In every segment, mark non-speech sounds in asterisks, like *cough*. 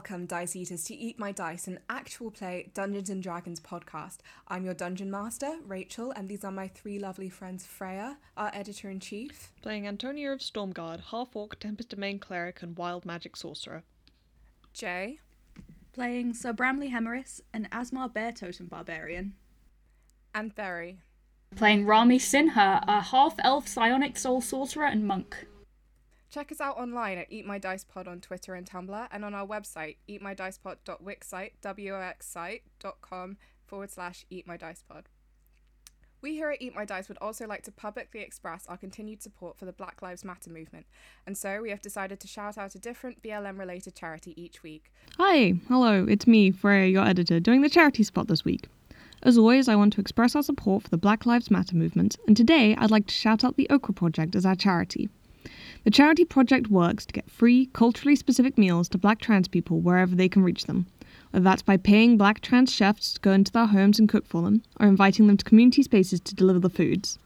Welcome, Dice Eaters, to Eat My Dice, an actual play Dungeons and Dragons podcast. I'm your dungeon master, Rachel, and these are my three lovely friends Freya, our editor in chief, Playing Antonia of Stormguard, half orc, Tempest Domain cleric, and wild magic sorcerer. Jay, Playing Sir Bramley Hemeris, an Aasimar Bear Totem Barbarian. and Berry. Playing Rami Sinha, a half elf psionic soul sorcerer and monk. Check us out online at Eat My Dice Pod on Twitter and Tumblr, and on our website, eatmydicepod.wixsite, w-o-x-site.com forward slash Eat My Dice Pod. We here at Eat My Dice would also like to publicly express our continued support for the Black Lives Matter movement, and so we have decided to shout out a different BLM related charity each week. Hi, hello, it's me, Freya, your editor, doing the charity spot this week. As always, I want to express our support for the Black Lives Matter movement, and today I'd like to shout out the Okra Project as our charity. The charity project works to get free, culturally specific meals to black trans people wherever they can reach them, whether that's by paying black trans chefs to go into their homes and cook for them, or inviting them to community spaces to deliver the foods.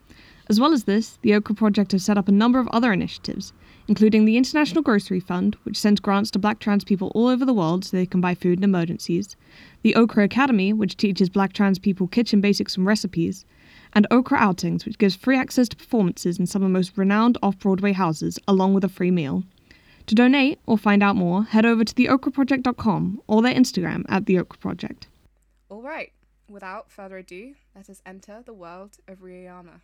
As well as this, the Okra Project has set up a number of other initiatives, including the International Grocery Fund, which sends grants to black trans people all over the world so they can buy food in emergencies, the Okra Academy, which teaches black trans people kitchen basics and recipes, and Okra Outings, which gives free access to performances in some of the most renowned off Broadway houses, along with a free meal. To donate or find out more, head over to theokraproject.com or their Instagram at theokraproject. All right, without further ado, let us enter the world of Rihanna.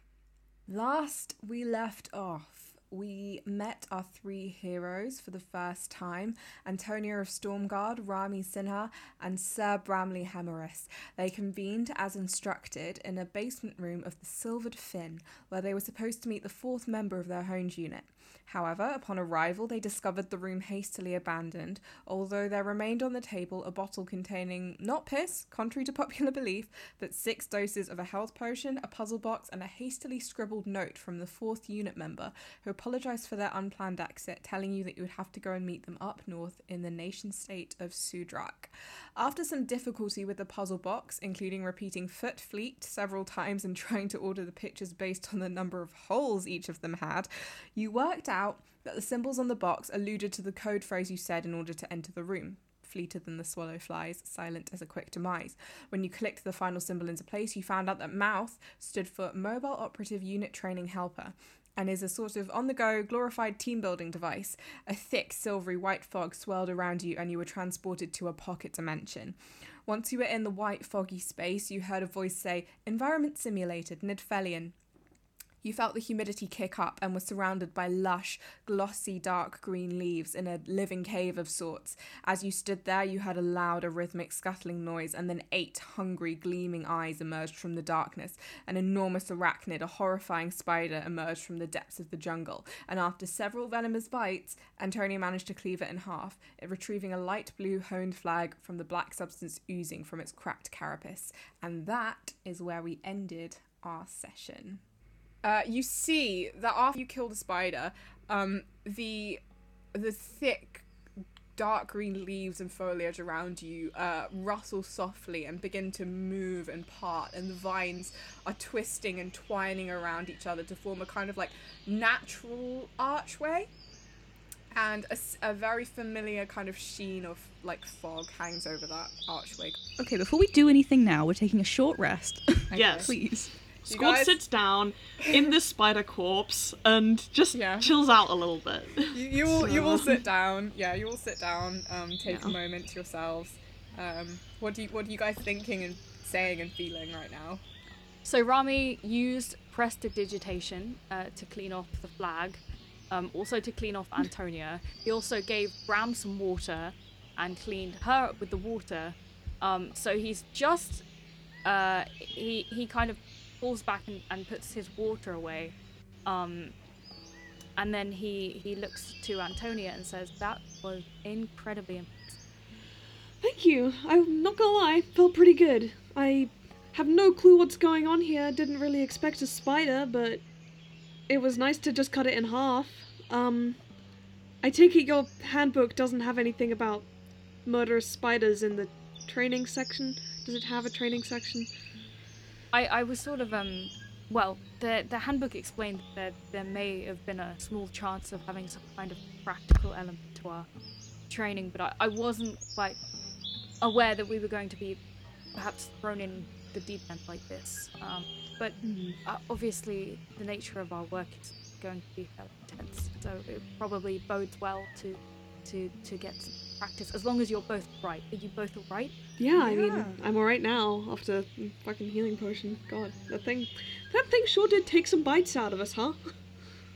Last we left off, we met our three heroes for the first time Antonia of Stormguard, Rami Sinha, and Sir Bramley Hemeris. They convened as instructed in a basement room of the Silvered Fin, where they were supposed to meet the fourth member of their Hones unit. However, upon arrival, they discovered the room hastily abandoned, although there remained on the table a bottle containing not piss, contrary to popular belief, but six doses of a health potion, a puzzle box, and a hastily scribbled note from the fourth unit member who apologized for their unplanned exit, telling you that you would have to go and meet them up north in the nation state of Sudrak. After some difficulty with the puzzle box, including repeating foot fleet several times and trying to order the pictures based on the number of holes each of them had, you worked out that the symbols on the box alluded to the code phrase you said in order to enter the room. Fleeter than the swallow flies, silent as a quick demise. When you clicked the final symbol into place, you found out that MOUTH stood for Mobile Operative Unit Training Helper and is a sort of on the go glorified team building device. A thick, silvery white fog swirled around you, and you were transported to a pocket dimension. Once you were in the white, foggy space, you heard a voice say, Environment simulated, Nidfelian. You felt the humidity kick up and were surrounded by lush, glossy, dark green leaves in a living cave of sorts. As you stood there, you heard a loud, rhythmic scuttling noise, and then eight hungry, gleaming eyes emerged from the darkness. An enormous arachnid, a horrifying spider, emerged from the depths of the jungle. And after several venomous bites, Antonia managed to cleave it in half, retrieving a light blue honed flag from the black substance oozing from its cracked carapace. And that is where we ended our session. Uh, you see that after you kill the spider, um, the the thick dark green leaves and foliage around you uh, rustle softly and begin to move and part, and the vines are twisting and twining around each other to form a kind of like natural archway. And a, a very familiar kind of sheen of like fog hangs over that archway. Okay, before we do anything now, we're taking a short rest. Yes. *laughs* Please. You Squad guys- sits down in the spider corpse and just Yeah. chills out a little bit. You, you all you all sit down. Yeah, you all sit down. Um, take Yeah. a moment to yourselves. Um, what do you what are you guys thinking and saying and feeling right now? So Rami used prestidigitation uh, to clean off the flag, um, also to clean off Antonia. He also gave Bram some water and cleaned her up with the water. Um, so he's just uh, he he kind of falls back and, and puts his water away, um, and then he he looks to Antonia and says, "That was incredibly impressive." Thank you. I'm not gonna lie, felt pretty good. I have no clue what's going on here. Didn't really expect a spider, but it was nice to just cut it in half. Um, I take it your handbook doesn't have anything about murderous spiders in the training section. Does it have a training section? I, I was sort of um well the the handbook explained that there may have been a small chance of having some kind of practical element to our training, but I, I wasn't quite aware that we were going to be perhaps thrown in the deep end like this. Um, but uh, obviously, the nature of our work is going to be fairly intense, so it probably bodes well to to to get some practice. As long as you're both right. Are you both all right? Yeah, I mean, I'm alright now after fucking healing potion. God, that thing, that thing sure did take some bites out of us, huh?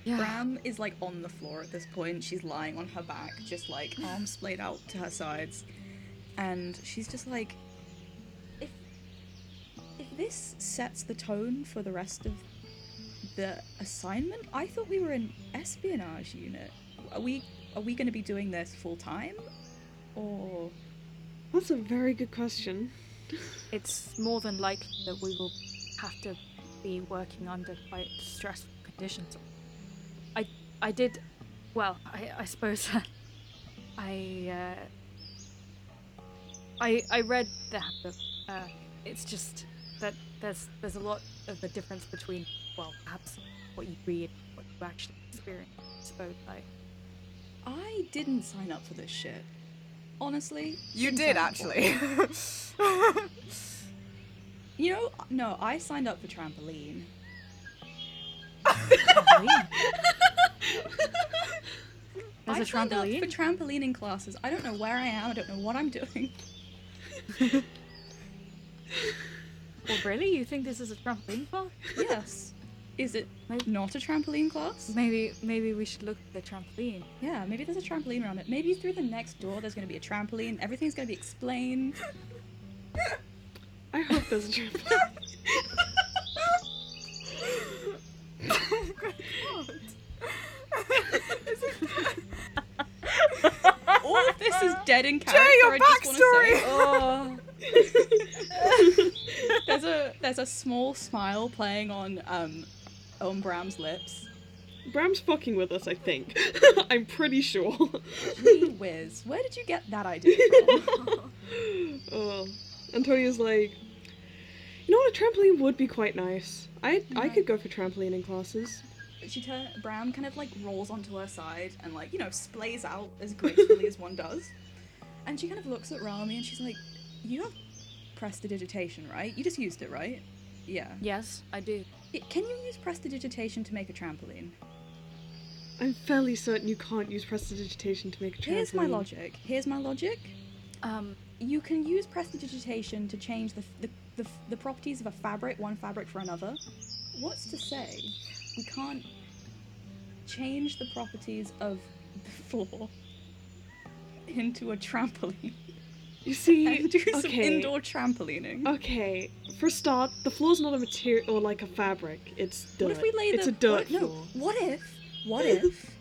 Yeah. Bram is like on the floor at this point. She's lying on her back, just like *sighs* arms splayed out to her sides. And she's just like if if this sets the tone for the rest of the assignment, I thought we were an espionage unit. Are we are we gonna be doing this full time? Or That's a very good question. It's more than likely that we will have to be working under quite stressful conditions. I I did well. I I suppose *laughs* I uh, I I read the handbook. Uh, it's just that there's there's a lot of a difference between well perhaps what you read and what you actually experience. I suppose I I didn't sign up for this shit. Honestly. You didn't did sign up for it. actually. *laughs* You know, no, I signed up for trampoline. trampoline. There's I a signed up trampoline. for trampolining classes. I don't know where I am. I don't know what I'm doing. *laughs* Well, really? You think this is a trampoline class? yes. Is it Maybe- not a trampoline class? Maybe maybe we should look at the trampoline. Yeah, maybe there's a trampoline around it. Maybe through the next door there's going to be a trampoline. Everything's going to be explained. I hope there's a trampoline. *laughs* All of this is dead in character. Jay, your I just say. *laughs* Oh, *laughs* There's a there's a small smile playing on um on Bram's lips. Bram's fucking with us, I think. *laughs* I'm pretty sure. Gee whiz, where did you get that idea from? *laughs* oh. Antonia's like, you know what? A trampoline would be quite nice. I I could go for trampolining classes. she turn Bram kind of like rolls onto her side and like you know splays out as gracefully as one does, and she kind of looks at Rami and she's like, "You have prestidigitation, right? You just used it, right? Yeah. yes, I do. Can you use prestidigitation to make a trampoline? I'm fairly certain you can't use prestidigitation to make a trampoline. Here's my logic. Here's my logic. Um, You can use prestidigitation to change the, the, the, the properties of a fabric, one fabric for another. What's to say we can't change the properties of the *laughs* floor into a trampoline You see, and do some okay, indoor trampolining? okay. For a start, the floor's not a material or like a fabric. It's dirt. What if we lay the it's a dirt what, no, what if what if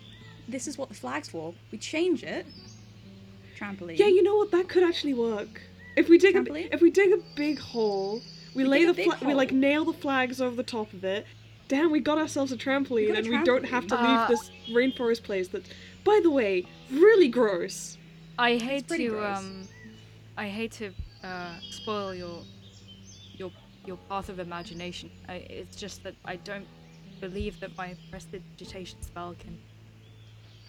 this is what the flag's for? We change it. Trampoline. Yeah, you know what? That could actually work. If we dig a, if we dig a big hole, we, We lay the big fla- we like nail the flags over the top of it. Damn, we got ourselves a trampoline, a and we don't have to trampoline. leave this rainforest place. That, by the way, really gross. I hate to gross. um, I hate to uh, spoil your your your path of imagination. I, it's just that I don't believe that my prestidigitation spell can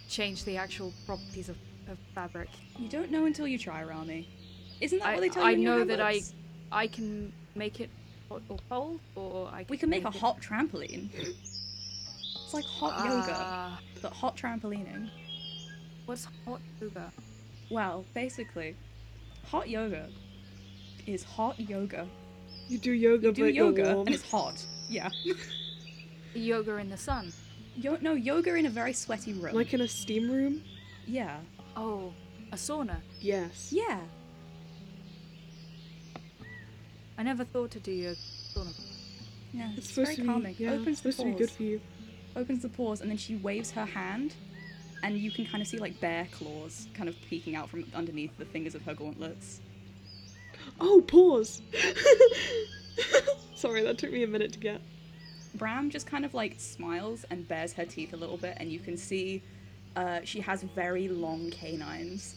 change the actual properties of, of fabric. You don't know until you try, Rami. Isn't that I, what they tell you? I know that I? I can make it hot or cold, or I We can make a it- hot trampoline. It's like hot yoga, Ah, but hot trampolining. What's hot yoga? Well, basically, hot yoga is hot yoga. You do yoga, You do but yoga you're warm. and it's hot. Yeah. *laughs* Yoga in the sun. Yo- no, yoga in a very sweaty room. like in a steam room. yeah. Oh, a sauna. Yes. Yeah. I never thought to do yoga. Sauna. Yeah. It's, It's, supposed very to be. calming. Yeah, Opens it's supposed the to be good pores. for you. Opens the pores, and then she waves her hand, and you can kind of see like bear claws kind of peeking out from underneath the fingers of her gauntlets. Oh, paws. *laughs* Sorry, that took me a minute to get. Bram just kind of like smiles and bares her teeth a little bit, and you can see uh, she has very long canines.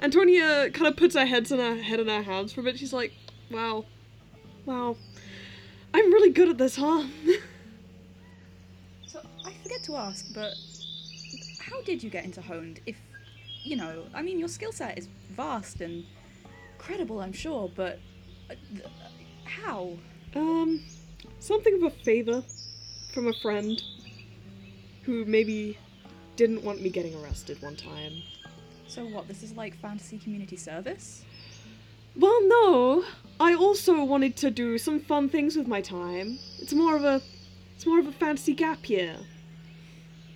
Antonia kind of puts her heads in her head in her hands for a bit. She's like, "Wow, wow, I'm really good at this, huh?" *laughs* So I forget to ask, but how did you get into honed? If you know, I mean, your skill set is vast and credible, I'm sure, but uh, th- how? Um, something of a favor from a friend who maybe didn't want me getting arrested one time. So what? This is like fantasy community service? Well, no. I also wanted to do some fun things with my time. It's more of a it's more of a fantasy gap year.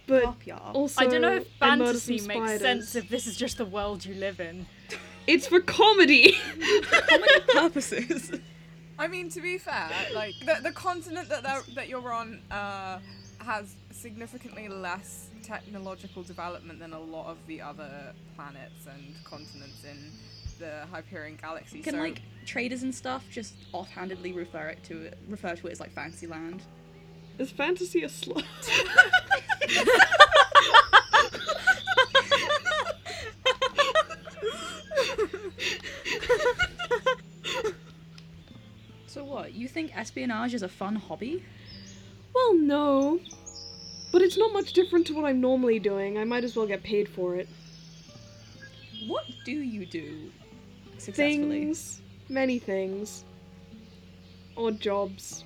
But Pop yar. also I don't know if fantasy makes spiders. sense if this is just the world you live in. It's for comedy. *laughs* comedy *laughs* purposes. I mean, to be fair, like the, the continent that that you're on uh, has significantly less technological development than a lot of the other planets and continents in the Hyperion galaxy. Can so like traders and stuff just offhandedly refer it to it, refer to it as like fancy land? Is fantasy a slut? *laughs* So what? You think espionage is a fun hobby? well, no. But it's not much different to what I'm normally doing. I might as well get paid for it. What do you do successfully? Things, many things. Odd jobs,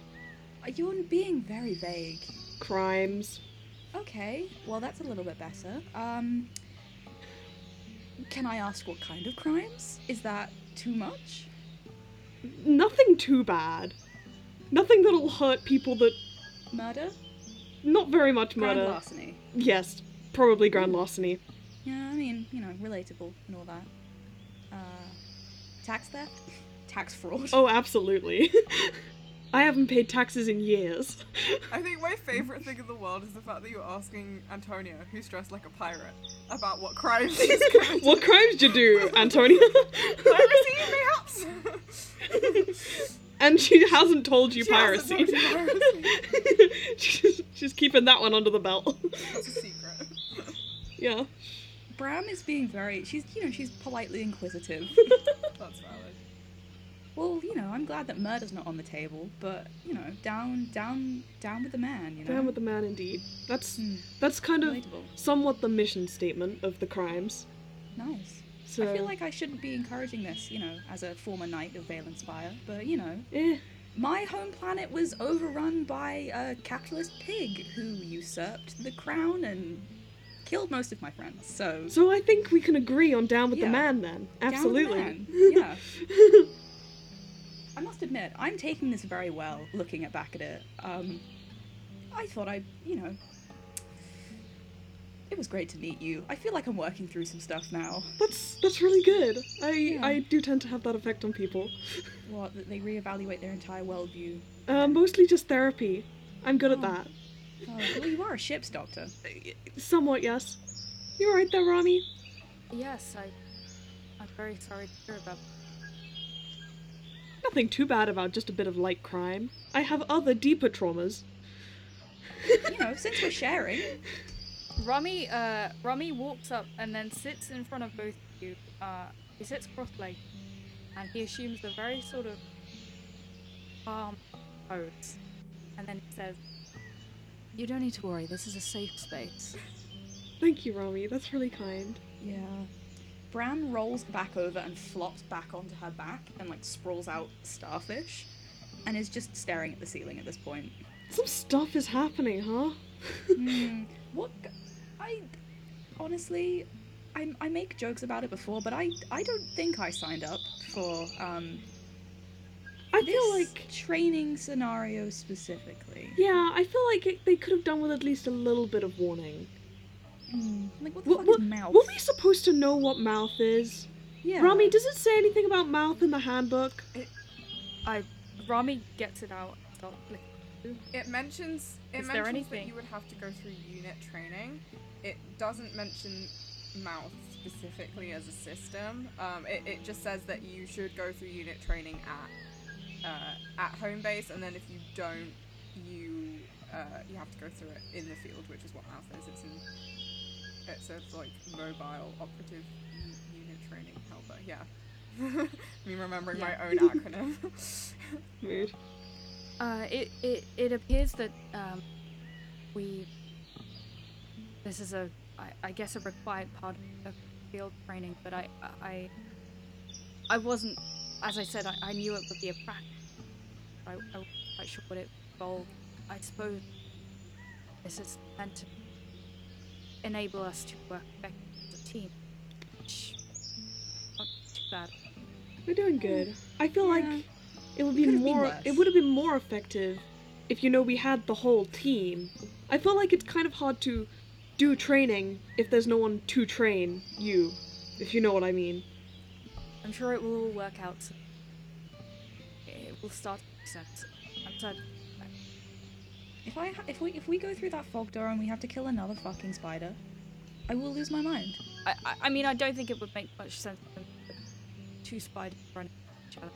You're being very vague. crimes. Okay, well that's a little bit better. Um, can I ask what kind of crimes? Is that too much? Nothing too bad. Nothing that'll hurt people that. Murder? Not very much murder. Grand larceny? Yes, probably grand larceny. Yeah, I mean, you know, relatable and all that. Uh, tax theft? *laughs* Tax fraud? Oh, absolutely. *laughs* I haven't paid taxes in years. *laughs* I think my favorite thing in the world is the fact that you're asking Antonia, who's dressed like a pirate, about what crimes she's *laughs* committed. what crimes did you do, Antonia? *laughs* Piracy, perhaps? and she hasn't told you She hasn't piracy. told you piracy. she's, she's keeping that one under the belt. It's a secret. yeah. Bram is being very. She's, you know, she's politely inquisitive. That's valid. Well, you know, I'm glad that murder's not on the table, but, you know, down, down, down with the man, you know? Down with the man, indeed. That's Hmm, that's kind of relatable. somewhat the mission statement of the crimes. Nice. So, I feel like I shouldn't be encouraging this, you know, as a former knight of Valen Spire, but, you know, eh, my home planet was overrun by a capitalist pig who usurped the crown and killed most of my friends. So, So I think we can agree on down with the man then. down with the Absolutely. man. *laughs* Yeah. I must admit, I'm taking this very well, looking at back at it. Um, I thought I, you know, it was great to meet you. I feel like I'm working through some stuff now. That's that's really good. I Yeah. I do tend to have that effect on people. What that they reevaluate their entire worldview. Uh, mostly just therapy. I'm good at Oh. that. Oh, well, you are a ship's doctor. Somewhat, yes. You're right there, Rami. Yes, I. I'm very sorry to hear about. Nothing too bad about just a bit of light crime. I have other deeper traumas. You know, since we're sharing, Rami, uh, Rami walks up and then sits in front of both of you. Uh, he sits cross-legged, and he assumes the very sort of calm pose, and then he says, "You don't need to worry. This is a safe space." Thank you, Rami. That's really kind. Yeah. Bram rolls back over and flops back onto her back and like sprawls out starfish and is just staring at the ceiling at this point. Some stuff is happening, huh? *laughs* Hmm, what I honestly I, I make jokes about it before, but I I don't think I signed up for um I feel like training scenario specifically. yeah, I feel like it, they could have done with at least a little bit of warning. Hmm, like what the Were, fuck were, is mouth? were we supposed to know what mouth is? yeah. Rami, does it say anything about mouth in the handbook? I, Rami gets it out. and starts flicking through. It mentions it Is there mentions that you would have to go through unit training. It doesn't mention mouth specifically as a system. Um, it, it just says that you should go through unit training at uh, at home base, and then if you don't, you uh, you have to go through it in the field, which is what mouth is. It's in it's a like mobile operative unit training helper. Yeah. *laughs* Me remembering my own acronym. *laughs* Mood. Uh, it, it, it appears that um, we. This is a, I, I guess, a required part of field training, but I, I, I wasn't. As I said, I, I knew it would be a practice. I, I wasn't quite sure what it involved. I suppose this is meant to enable us to work back as a team. Which, not too bad. We're doing good. I feel like it would be Could've been more. It would have been more effective if you know we had the whole team. I feel like it's kind of hard to do training if there's no one to train you, if you know what I mean. I'm sure it will all work out. It will start to make sense. I'm certain. If I ha- if we if we go through that fog door and we have to kill another fucking spider, I will lose my mind. I, I, I mean, I don't think it would make much sense two spiders running each other.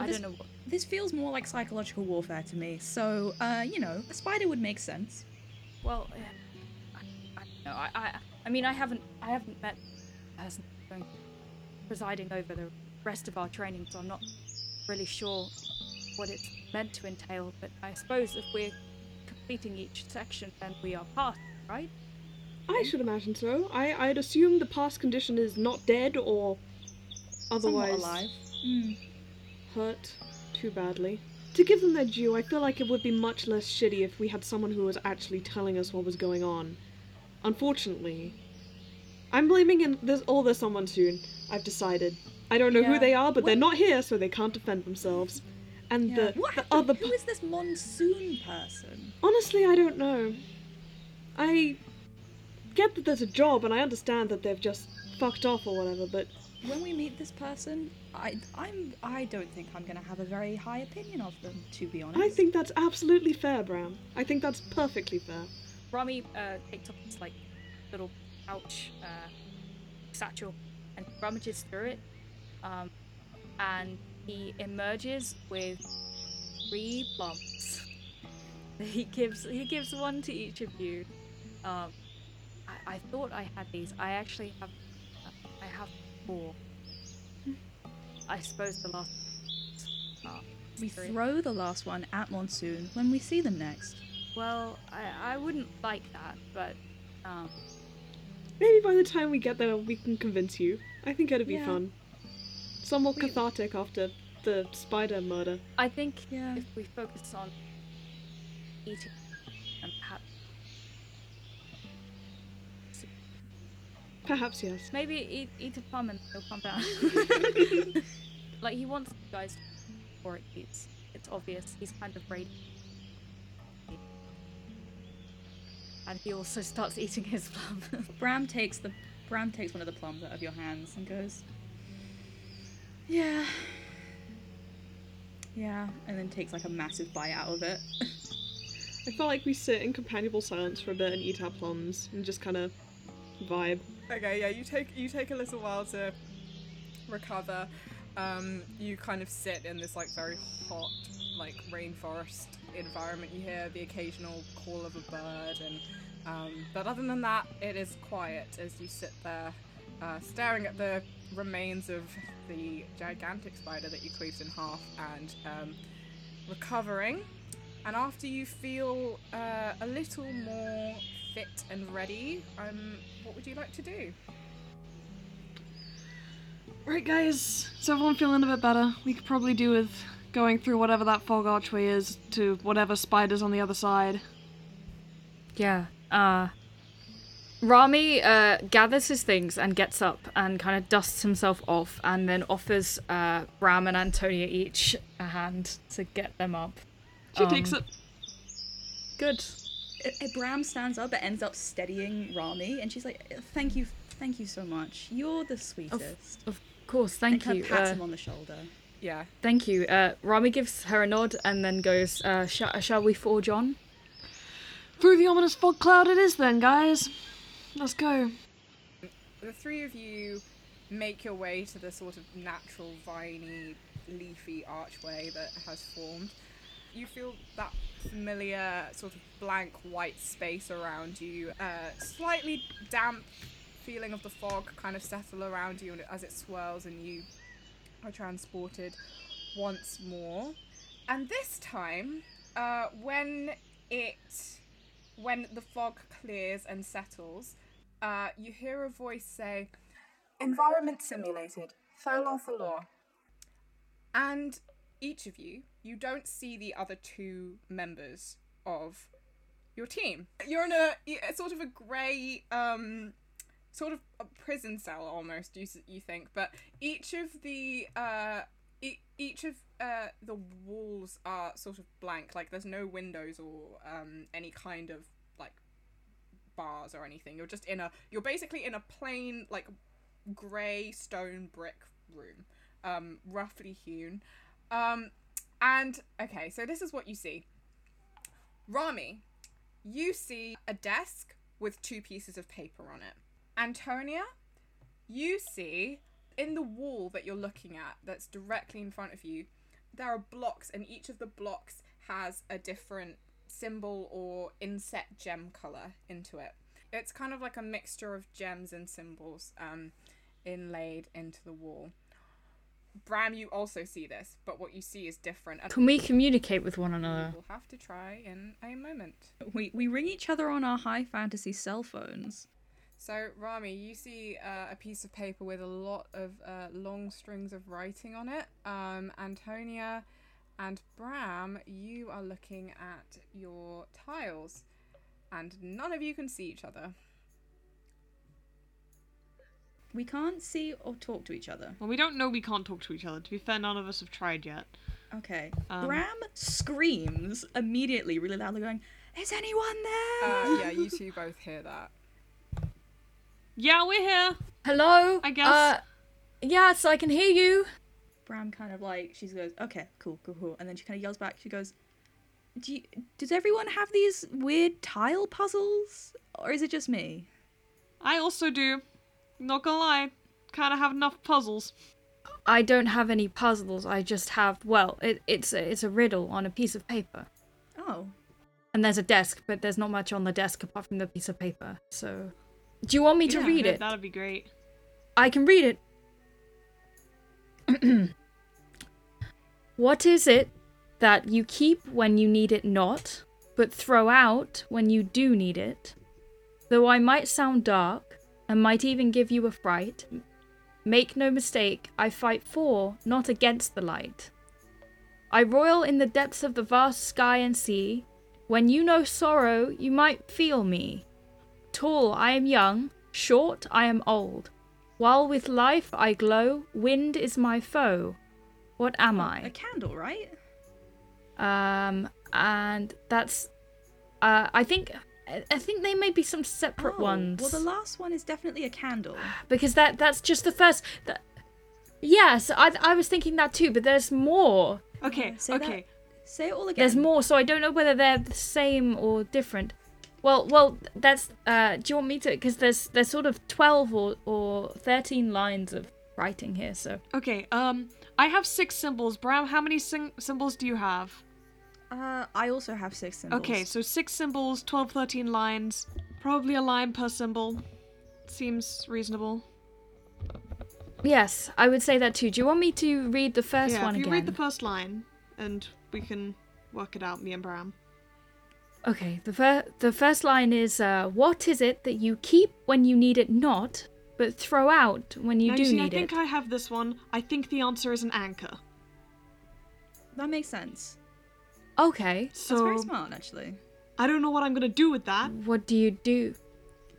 I this- don't know what. This feels more like psychological warfare to me. So, uh, you know, a spider would make sense. Well, I, I. I, I, I mean, I haven't, I haven't met the person presiding over the rest of our training, so I'm not really sure what it's meant to entail. But I suppose if we're completing each section, then we are part, right? I should imagine so. I I'd assume the past condition is not dead or Somewhat otherwise alive. Mm. hurt too badly. To give them their due, I feel like it would be much less shitty if we had someone who was actually telling us what was going on. Unfortunately, I'm blaming in this all this on Monsoon. I've decided. I don't know who Yeah. they are, but they're not here, so they can't defend themselves. And Yeah. the, what the other Who p- this monsoon person? Honestly, I don't know. I get that there's a job, and I understand that they've just fucked off or whatever, but When we meet this person, I I'm I don't think I'm gonna have a very high opinion of them, to be honest. I think that's absolutely fair, Bram. I think that's perfectly fair. Rami uh, takes up his like little pouch uh, satchel and rummages through it, um, and he emerges with three plums. *laughs* He gives he gives one to each of you. Um, I, I thought I had these. I actually have I have four. I suppose the last. Uh, we throw the last one at monsoon when we see them next. Well, I, I wouldn't like that, but um, Maybe by the time we get there, we can convince you. I think it'd be Yeah. fun. Somewhat We- cathartic after the spider murder. I think Yeah. if we focus on eating and perhaps Perhaps yes. maybe eat, eat a plum and he'll calm down. like he wants you guys to before it eats. It's obvious. He's kind of ready. And he also starts eating his *laughs* plum. Bram takes the Bram takes one of the plums out of your hands and goes, "Yeah, yeah," and then takes like a massive bite out of it. I felt like we sit in companionable silence for a bit and eat our plums and just kind of vibe. Okay, yeah, you take you take a little while to recover. Um, you kind of sit in this like very hot, like rainforest environment. You hear the occasional call of a bird, and um, but other than that, it is quiet as you sit there, uh, staring at the remains of the gigantic spider that you cleaved in half, and um, recovering. And after you feel uh, a little more fit and ready, um, what would you like to do? Right, guys. Is everyone feeling a bit better? We could probably do with going through whatever that fog archway is to whatever spider's on the other side. Yeah. Uh Rami uh, gathers his things and gets up and kind of dusts himself off and then offers uh, Bram and Antonia each a hand to get them up. She Um, takes it. Good. Bram stands up but ends up steadying Rami, and she's like, "Thank you, thank you so much. You're the sweetest." Of course, thank and you. Her pats uh, him on the shoulder. Yeah. Thank you. Uh, Rami gives her a nod and then goes, uh, sh- Shall we forge on? Through the ominous fog cloud it is then, guys. Let's go. The three of you make your way to the sort of natural, viney, leafy archway that has formed. You feel that familiar sort of blank white space around you, uh, slightly damp feeling of the fog kind of settle around you as it swirls and you are transported once more. And this time, uh, when it when the fog clears and settles, uh, you hear a voice say, Environment simulated. Tholor Thalor. And each of you, you don't see the other two members of your team. You're in a, a sort of a grey, um, sort of a prison cell almost. You you think, but each of the uh, each of uh, the walls are sort of blank. Like there's no windows or um, any kind of bars or anything. You're just in a. You're basically in a plain like grey stone brick room, um, roughly hewn. Um, and okay, so this is what you see. Rami, you see a desk with two pieces of paper on it. Antonia, you see in the wall that you're looking at, that's directly in front of you, there are blocks, and each of the blocks has a different symbol or inset gem color into it. It's kind of like a mixture of gems and symbols um, inlaid into the wall. Bram, you also see this, but what you see is different. Can we communicate with one another? we'll have to try in a moment. We we ring each other on our high fantasy cell phones. So, Rami, you see uh, a piece of paper with a lot of uh, long strings of writing on it. Um, Antonia and Bram, you are looking at your tiles, and none of you can see each other. We can't see or talk to each other. Well, we don't know we can't talk to each other. To be fair, none of us have tried yet. Okay. Um, Bram screams immediately, really loudly, going, "Is anyone there?" Uh, yeah, you two both hear that. Yeah, we're here. Hello? I guess. Uh, yes, I can hear you. Bram kind of like she goes, "Okay, cool, cool, cool," and then she kind of yells back. She goes, "Do you, does everyone have these weird tile puzzles, or is it just me?" I also do. Not gonna lie, kind of have enough puzzles. I don't have any puzzles. I just have well, it, it's a, it's a riddle on a piece of paper, Oh, and there's a desk, but there's not much on the desk apart from the piece of paper. So, do you want me to Yeah, read it? That'd be great. I can read it. *clears throat* what is it that you keep when you need it not, but throw out when you do need it? Though I might sound dark, and might even give you a fright, make no mistake, I fight for, not against the light. I roil in the depths of the vast sky and sea. When you know sorrow, you might feel me. Tall, I am young, short, I am old. While with life I glow, wind is my foe. What am I? A candle, right? Um, and that's, uh, I think, I I think they may be some separate Oh, ones Well, the last one is definitely a candle. *sighs* because that that's just the first. That, yes, I I was thinking that too, but there's more. Okay, say that okay. Say it all again. There's more, so I don't know whether they're the same or different. Well, well, that's. Uh, do you want me to? Because there's there's sort of twelve or or thirteen lines of writing here. So Okay, um, I have six symbols. Bram, how many sing- symbols do you have? Uh, I also have six symbols. Okay, so six symbols, 12, 13 lines. Probably a line per symbol. Seems reasonable. yes, I would say that too. Do you want me to read the first yeah, one if you again? read the first line, and we can work it out, me and Bram. Okay, the fir- the first line is uh, what is it that you keep when you need it not, but throw out when you now, do see, need I think it? I have this one. I think the answer is an anchor. that makes sense. Okay, So That's very smart, actually. I don't know what I'm gonna do with that, what do you do?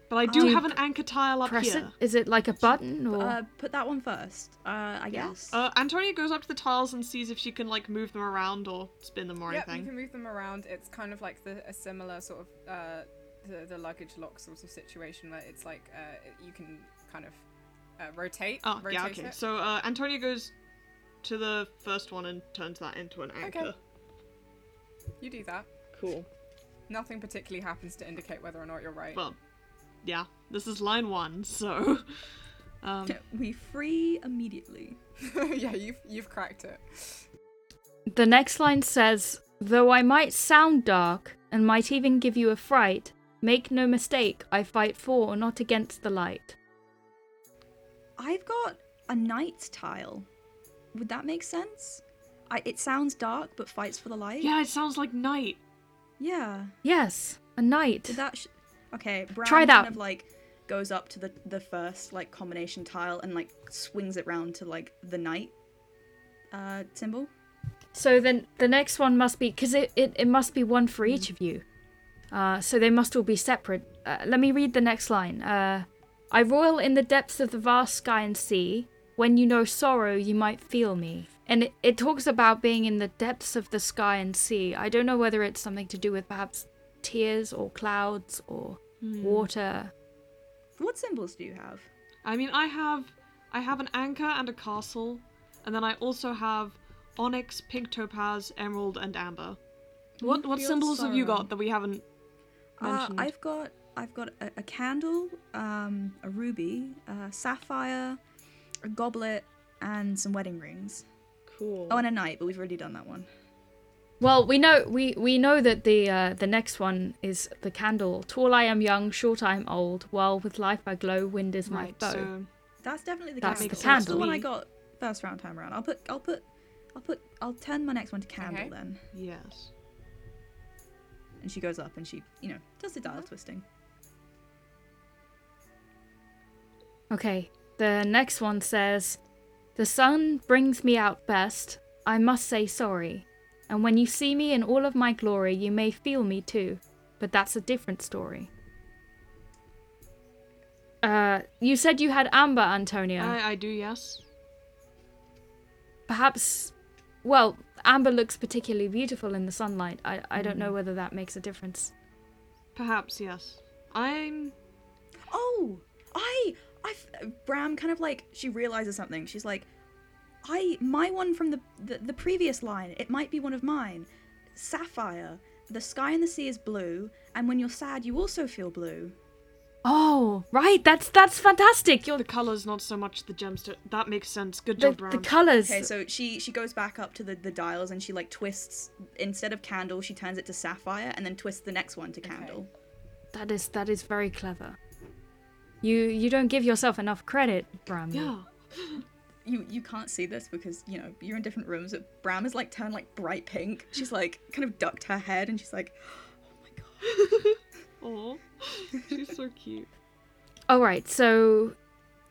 but I do Um, have an anchor tile up Press here. it? Is it like a button or? Uh, put that one first. Uh, I guess. Uh, Antonia goes up to the tiles and sees if she can like move them around or spin them or Yep, you can move them around. It's kind of like the, a similar sort of uh, the, the luggage lock sort of situation where it's like uh, you can kind of uh, rotate. Oh, rotate yeah, okay. It. So uh, Antonia goes to the first one and turns that into an anchor. Okay. You do that. Cool. Nothing particularly happens to indicate whether or not you're right. Well, yeah, this is line one, so. *laughs* Um, we free immediately. *laughs* yeah, you've you've cracked it. The next line says, Though I might sound dark and might even give you a fright, make no mistake, I fight for, not against the light. I've got a knight tile. Would that make sense? I, it sounds dark, but fights for the light. yeah, it sounds like night. Yeah. Yes, a night. Did that? Sh- okay. Brown Try that. Kind of like goes up to the the first like combination tile and like swings it round to like the knight uh symbol. So then the next one must be because it, it, it must be one for each of you. Uh, so they must all be separate. Uh, let me read the next line. Uh, I roil in the depths of the vast sky and sea. When you know sorrow, you might feel me. And it, it talks about being in the depths of the sky and sea. I don't know whether it's something to do with perhaps tears or clouds or water. What symbols do you have? I mean, I have I have an anchor and a castle, and then I also have onyx, pink topaz, emerald, and amber. What what feel symbols have you got that we haven't Uh, mentioned? I've got I've got a, a candle, um, a ruby, a sapphire, a goblet, and some wedding rings. Cool. Oh, and a knight, but we've already done that one. Well, we know we, we know that the uh, the next one is the candle. Tall I am young, short I am old. While with life I glow, wind is my right, foe. so That's definitely the That's candle. the That's the candle. one I got first round time around. I'll put I'll put I'll put I'll turn my next one to candle Okay. then. yes. And she goes up and she you know does the dial twisting. Okay, the next one says, The sun brings me out best. I must say sorry. And when you see me in all of my glory, you may feel me too. But that's a different story. Uh, you said you had amber, Antonia. I, I do, yes. Perhaps, well, amber looks particularly beautiful in the sunlight. I, I don't know whether that makes a difference. Perhaps, yes. I'm. Oh, I I Bram kind of like she realizes something. She's like, I my one from the, the the previous line. It might be one of mine. Sapphire. The sky and the sea is blue, and when you're sad, you also feel blue. Oh, right. That's that's fantastic. You're The color's not so much the gemstone. That makes sense. Good the, job, the Bram. colors. Okay, so she she goes back up to the the dials and she like twists instead of candle, she turns it to sapphire and then twists the next one to candle. That is that is very clever. You you don't give yourself enough credit, Bram. yeah. *gasps* You you can't see this because you know you're in different rooms. But Bram is like turned like bright pink. She's like kind of ducked her head and she's like, *gasps* oh my god. *laughs* oh, She's so cute. All right, so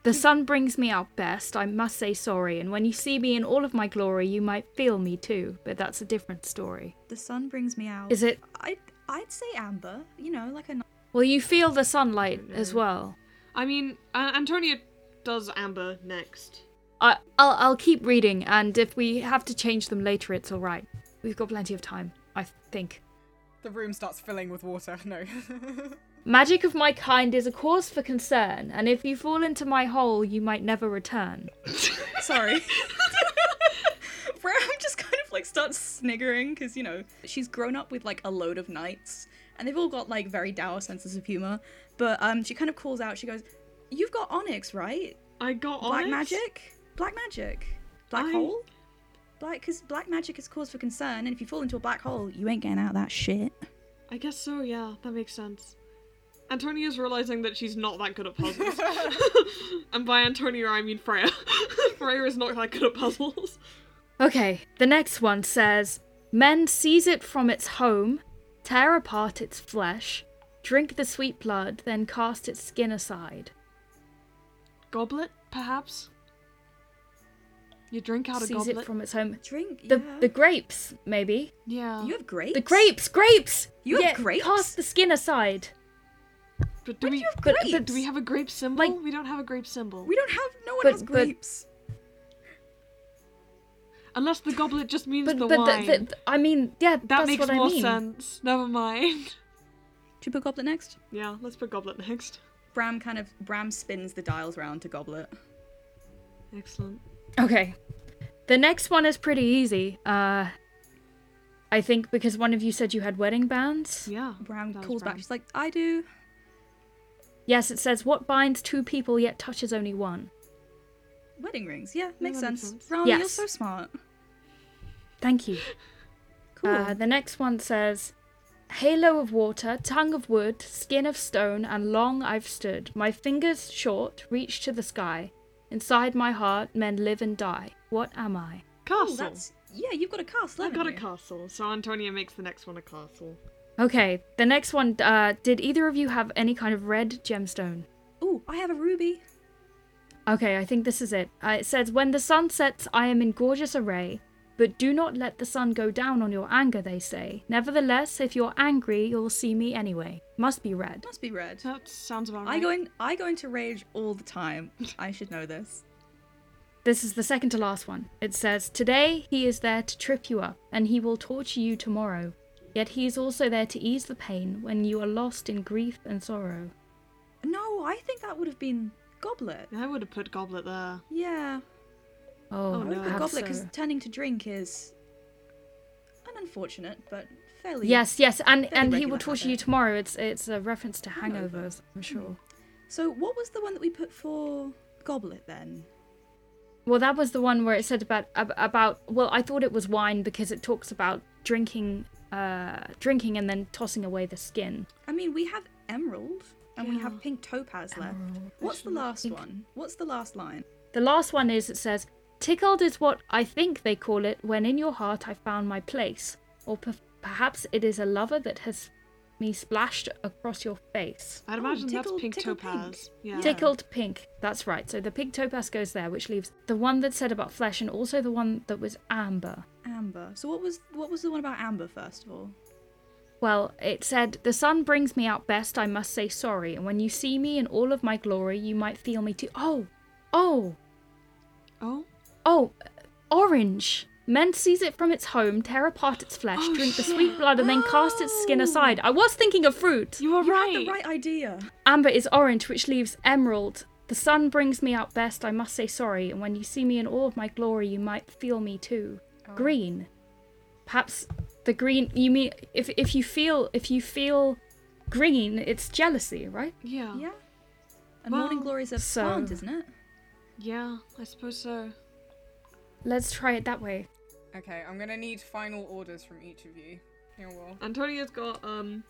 the sun brings me out best. I must say sorry, and when you see me in all of my glory, you might feel me too. But that's a different story. The sun brings me out. Is it? I'd I'd say amber. You know, like a. Well, you feel the sunlight as well. I mean, uh, Antonia does amber next. I I'll I'll keep reading, and if we have to change them later, it's all right. We've got plenty of time, I think. The room starts filling with water. *laughs* No. Magic of my kind is a cause for concern, and if you fall into my hole, you might never return. *laughs* Sorry. *laughs* Bram just kind of like starts sniggering because you know she's grown up with like a load of knights and they've all got like very dour senses of humor. But um, she kind of calls out. She goes, "You've got onyx, right? I got Black onyx. magic, black magic, black I- hole." Black, because black magic is cause for concern, and if you fall into a black hole, you ain't getting out of that shit. I guess so, yeah, that makes sense. Antonia's realizing that she's not that good at puzzles. *laughs* and by Antonia, I mean Freya. *laughs* Freya is not that good at puzzles. Okay, the next one says Men seize it from its home, tear apart its flesh, drink the sweet blood, then cast its skin aside. Goblet, perhaps? You drink out a Seize goblet? it from its home. Drink, The yeah. the grapes, maybe. Yeah. you have grapes. The grapes, grapes. You have yeah, grapes? Cast the skin aside. But do When do we you have but- but grapes? do we have a grape symbol? Like- we don't have a grape symbol. We don't have. No one But- has but- grapes. Unless the goblet just means But the but wine. the, the, I mean, yeah, that that's makes what more I mean. sense. Never mind. *laughs* Should we put goblet next? Yeah, let's put goblet next. Bram kind of Bram spins the dials round to goblet. Excellent. Okay. The next one is pretty easy. Uh I think because one of you said you had wedding bands. Yeah. Bram calls Bram. back. She's like, I do. Yes, it says what binds two people yet touches only one. Wedding rings. Yeah, makes sense. sense. Ron, you're so smart. Thank you. Cool. Uh, the next one says Halo of water, tongue of wood, skin of stone, and long I've stood. My fingers short reach to the sky. Inside my heart, men live and die. What am I? oh, Castle. that's yeah. You've got a castle. I haven't got a castle, so Antonia makes the next one a castle. Okay, the next one. Uh, did either of you have any kind of red gemstone? Oh, I have a ruby. Okay, I think this is it. Uh, it says, When the sun sets, I am in gorgeous array. But do not let the sun go down on your anger, they say. Nevertheless, if you're angry, you'll see me anyway. Must be red. Must be red. That sounds about right. I go in. I go into rage all the time. I should know this. This is the second to last one. It says, Today he is there to trip you up, and he will torture you tomorrow. Yet he is also there to ease the pain when you are lost in grief and sorrow. No, I think that would have been goblet. I would have put Goblet there. Yeah. Oh, Oh, I no. have put goblet because so. turning to drink is an unfortunate but fairly. Yes, yes, and and he will torture you tomorrow. It's it's a reference to Hangover. hangovers, I'm sure. So what was the one that we put for goblet then? Well, that was the one where it said about about. Well, I thought it was wine because it talks about drinking, uh, drinking and then tossing away the skin. I mean, we have emerald and we have pink topaz left. What's the last one? What's the last line? The last one is it says, "Tickled is what I think they call it when in your heart I found my place, or per- perhaps it is a lover that has me splashed across your face." I'd Oh, imagine tickled- that's pink tickled topaz. pink. Yeah. Yeah. Tickled pink. That's right. So the pink topaz goes there, which leaves the one that said about flesh and also the one that was amber. Amber. So what was what was the one about amber first of all? Well, it said, The sun brings me out best, I must say sorry, and when you see me in all of my glory, you might feel me too. Oh! Oh! Oh. Oh! Orange! Men seize it from its home, tear apart its flesh, Oh, drink the sweet blood, and then cast its skin Oh. aside. I was thinking of fruit! You are You right. had the right idea. Amber is orange, which leaves emerald. The sun brings me out best, I must say sorry, and when you see me in all of my glory, you might feel me too. Oh. Green. Perhaps the green you mean if if you feel if you feel green, it's jealousy, right? Yeah. Yeah. And morning Well, glory is a so- plant, isn't it? Yeah, I suppose so. Let's try it that way. Okay, I'm gonna need final orders from each of you. Here, Will. Antonia's got um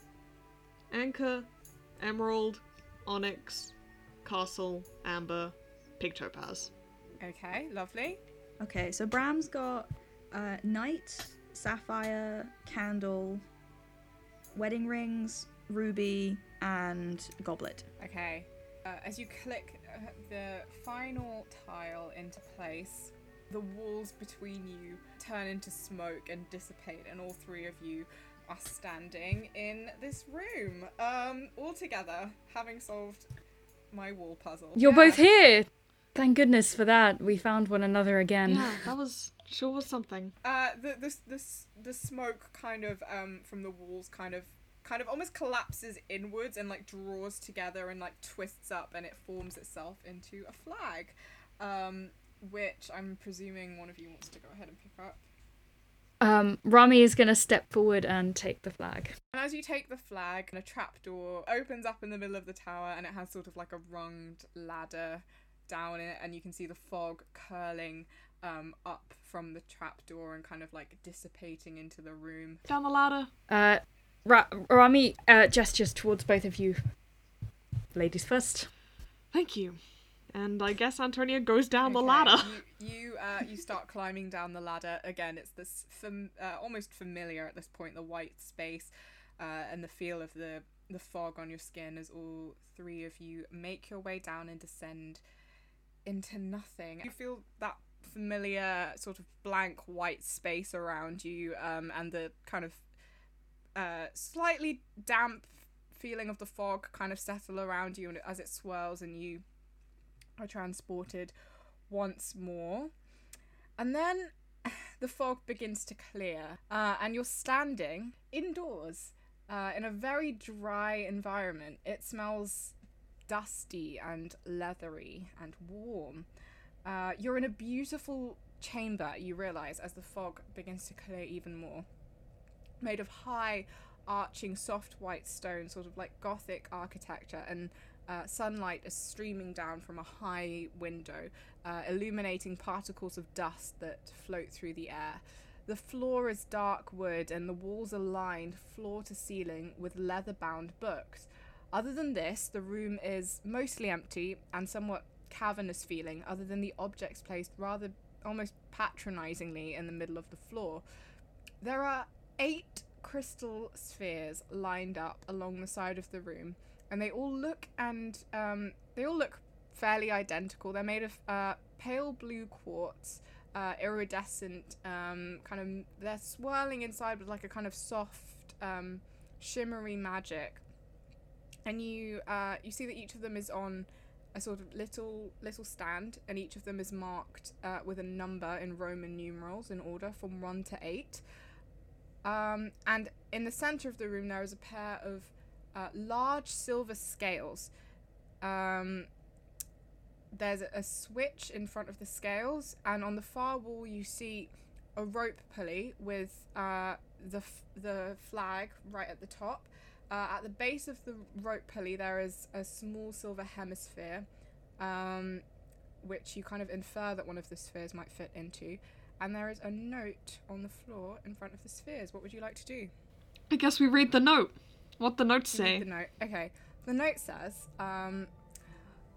anchor, emerald, onyx, castle, amber, pink topaz. Okay, lovely. Okay, so Bram's got uh, knight, sapphire, candle, wedding rings, ruby, and goblet. Okay. Uh, as you click uh, the final tile into place, the walls between you turn into smoke and dissipate, and all three of you are standing in this room, um, all together, having solved my wall puzzle. You're Yeah. both here. Thank goodness for that. We found one another again. Yeah, that was sure was something. Uh, the the the the smoke kind of um from the walls kind of kind of almost collapses inwards and like draws together and like twists up and it forms itself into a flag, um, which I'm presuming one of you wants to go ahead and pick up. Um, Rami is gonna step forward and take the flag. And as you take the flag, a trapdoor opens up in the middle of the tower and it has sort of like a runged ladder down it, and you can see the fog curling um, up from the trapdoor and kind of like dissipating into the room. Down the ladder. Uh, Ra- Rami uh, gestures towards both of you. Ladies first. Thank you. And I guess Antonia goes down the ladder. You you, uh, you start climbing down the ladder again. It's this fam- uh, almost familiar at this point. The white space uh, and the feel of the the fog on your skin as all three of you make your way down and descend into nothing. You feel that familiar sort of blank white space around you, um, and the kind of uh, slightly damp feeling of the fog kind of settle around you and as it swirls and you are transported once more. And then *sighs* the fog begins to clear, uh, and you're standing indoors uh, in a very dry environment. It smells dusty and leathery and warm. Uh, you're in a beautiful chamber, you realize, as the fog begins to clear even more. Made of high, arching, soft white stone, sort of like Gothic architecture, and uh, sunlight is streaming down from a high window, uh, illuminating particles of dust that float through the air. The floor is dark wood, and the walls are lined floor to ceiling with leather bound books. Other than this, the room is mostly empty and somewhat cavernous feeling, other than the objects placed rather almost patronizingly in the middle of the floor. There are eight crystal spheres lined up along the side of the room, and they all look and um, they all look fairly identical. They're made of uh, pale blue quartz, uh, iridescent, um, kind of. They're swirling inside with like a kind of soft, um, shimmery magic. And you uh, you see that each of them is on a sort of little little stand, and each of them is marked uh, with a number in Roman numerals in order from one to eight. Um, and in the center of the room, there is a pair of uh, large silver scales. Um, there's a, switch in front of the scales, and on the far wall, you see a rope pulley with uh, the f- the flag right at the top. Uh, at the base of the rope pulley, there is a small silver hemisphere, um, which you kind of infer that one of the spheres might fit into. And there is a note on the floor in front of the spheres. What would you like to do? I guess we read the note. What the note read say? The note. Okay. The note says, um,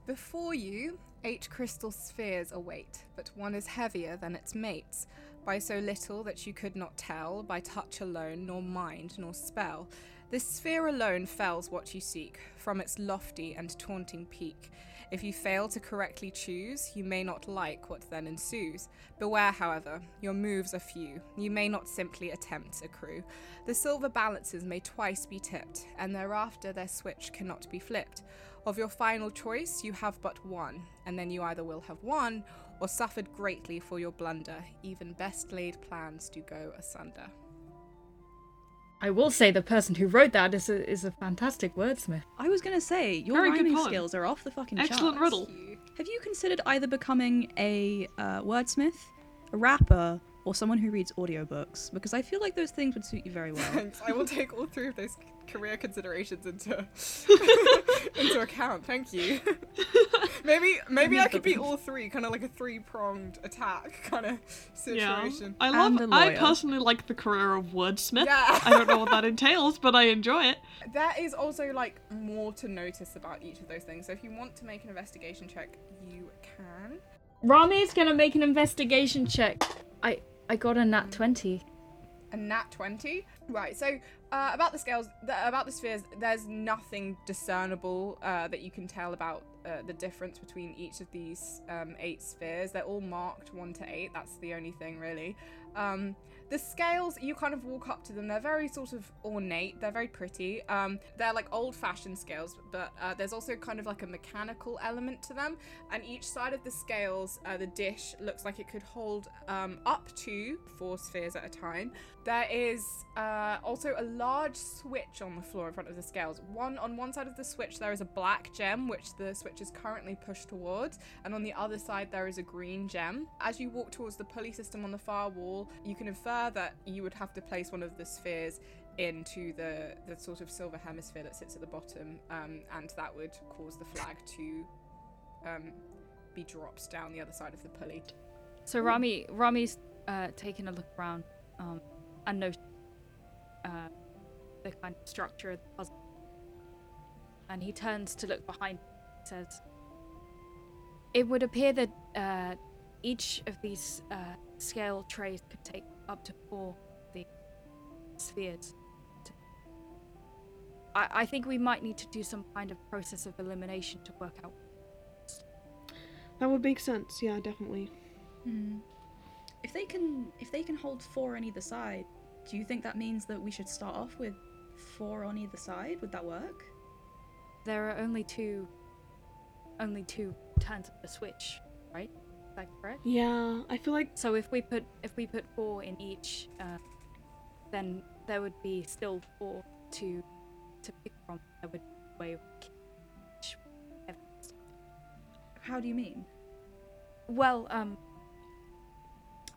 "Before you, eight crystal spheres await, but one is heavier than its mates, by so little that you could not tell, by touch alone, nor mind, nor spell. This sphere alone fells what you seek, from its lofty and taunting peak. If you fail to correctly choose, you may not like what then ensues. Beware, however, your moves are few. You may not simply attempt a crew. The silver balances may twice be tipped, and thereafter their switch cannot be flipped. Of your final choice, you have but one, and then you either will have won or suffered greatly for your blunder. Even best laid plans do go asunder. I will say the person who wrote that is a, is a fantastic wordsmith. I was gonna say your Very good rhyming poem. skills are off the fucking Excellent charts. riddle. Have you considered either becoming a uh, wordsmith, a rapper, or someone who reads audiobooks? Because I feel like those things would suit you very well. Thanks. *laughs* I will take all three of those career considerations into *laughs* into account. Thank you. *laughs* maybe maybe I could be all three, kind of like a three pronged attack *laughs* kind of situation. Yeah. I love And a I lawyer. personally like the career of wordsmith. Yeah. I don't know what that *laughs* entails, but I enjoy it. There is also like more to notice about each of those things. So if you want to make an investigation check, you can. Rami is gonna make an investigation check. I I got a nat twenty. A nat 20 right so uh, about the scales about the spheres there's nothing discernible uh, that you can tell about uh, the difference between each of these um, eight spheres. They're all marked 1 to 8 that's the only thing really. Um, the scales you kind of walk up to them. They're very sort of ornate. They're very pretty. Um, they're like old-fashioned scales but uh, there's also kind of like a mechanical element to them. And each side of the scales uh, the dish looks like it could hold um, up to four spheres at a time there is uh, also a large switch on the floor in front of the scales. One on one side of the switch there is a black gem, which the switch is currently pushed towards, and on the other side there is a green gem. As you walk towards the pulley system on the far wall, you can infer that you would have to place one of the spheres into the the sort of silver hemisphere that sits at the bottom, um, and that would cause the flag to um, be dropped down the other side of the pulley. So Rami, Rami's uh, taking a look around um, and noticed uh, the kind of structure of the puzzle. And he turns to look behind. him and Says, "It would appear that uh, each of these uh, scale trays could take up to four of the spheres. To- I, I think we might need to do some kind of process of elimination to work out That would make sense. Yeah, definitely. Hmm. If they can, if they can hold four on either side, do you think that means that we should start off with four on either side? Would that work? There are only two, only two turns of the switch, right? Is that correct? Yeah, I feel like So if we put if we put four in each, uh, then there would be still four to to pick from. There would be a way of each evidence. How do you mean? Well, um,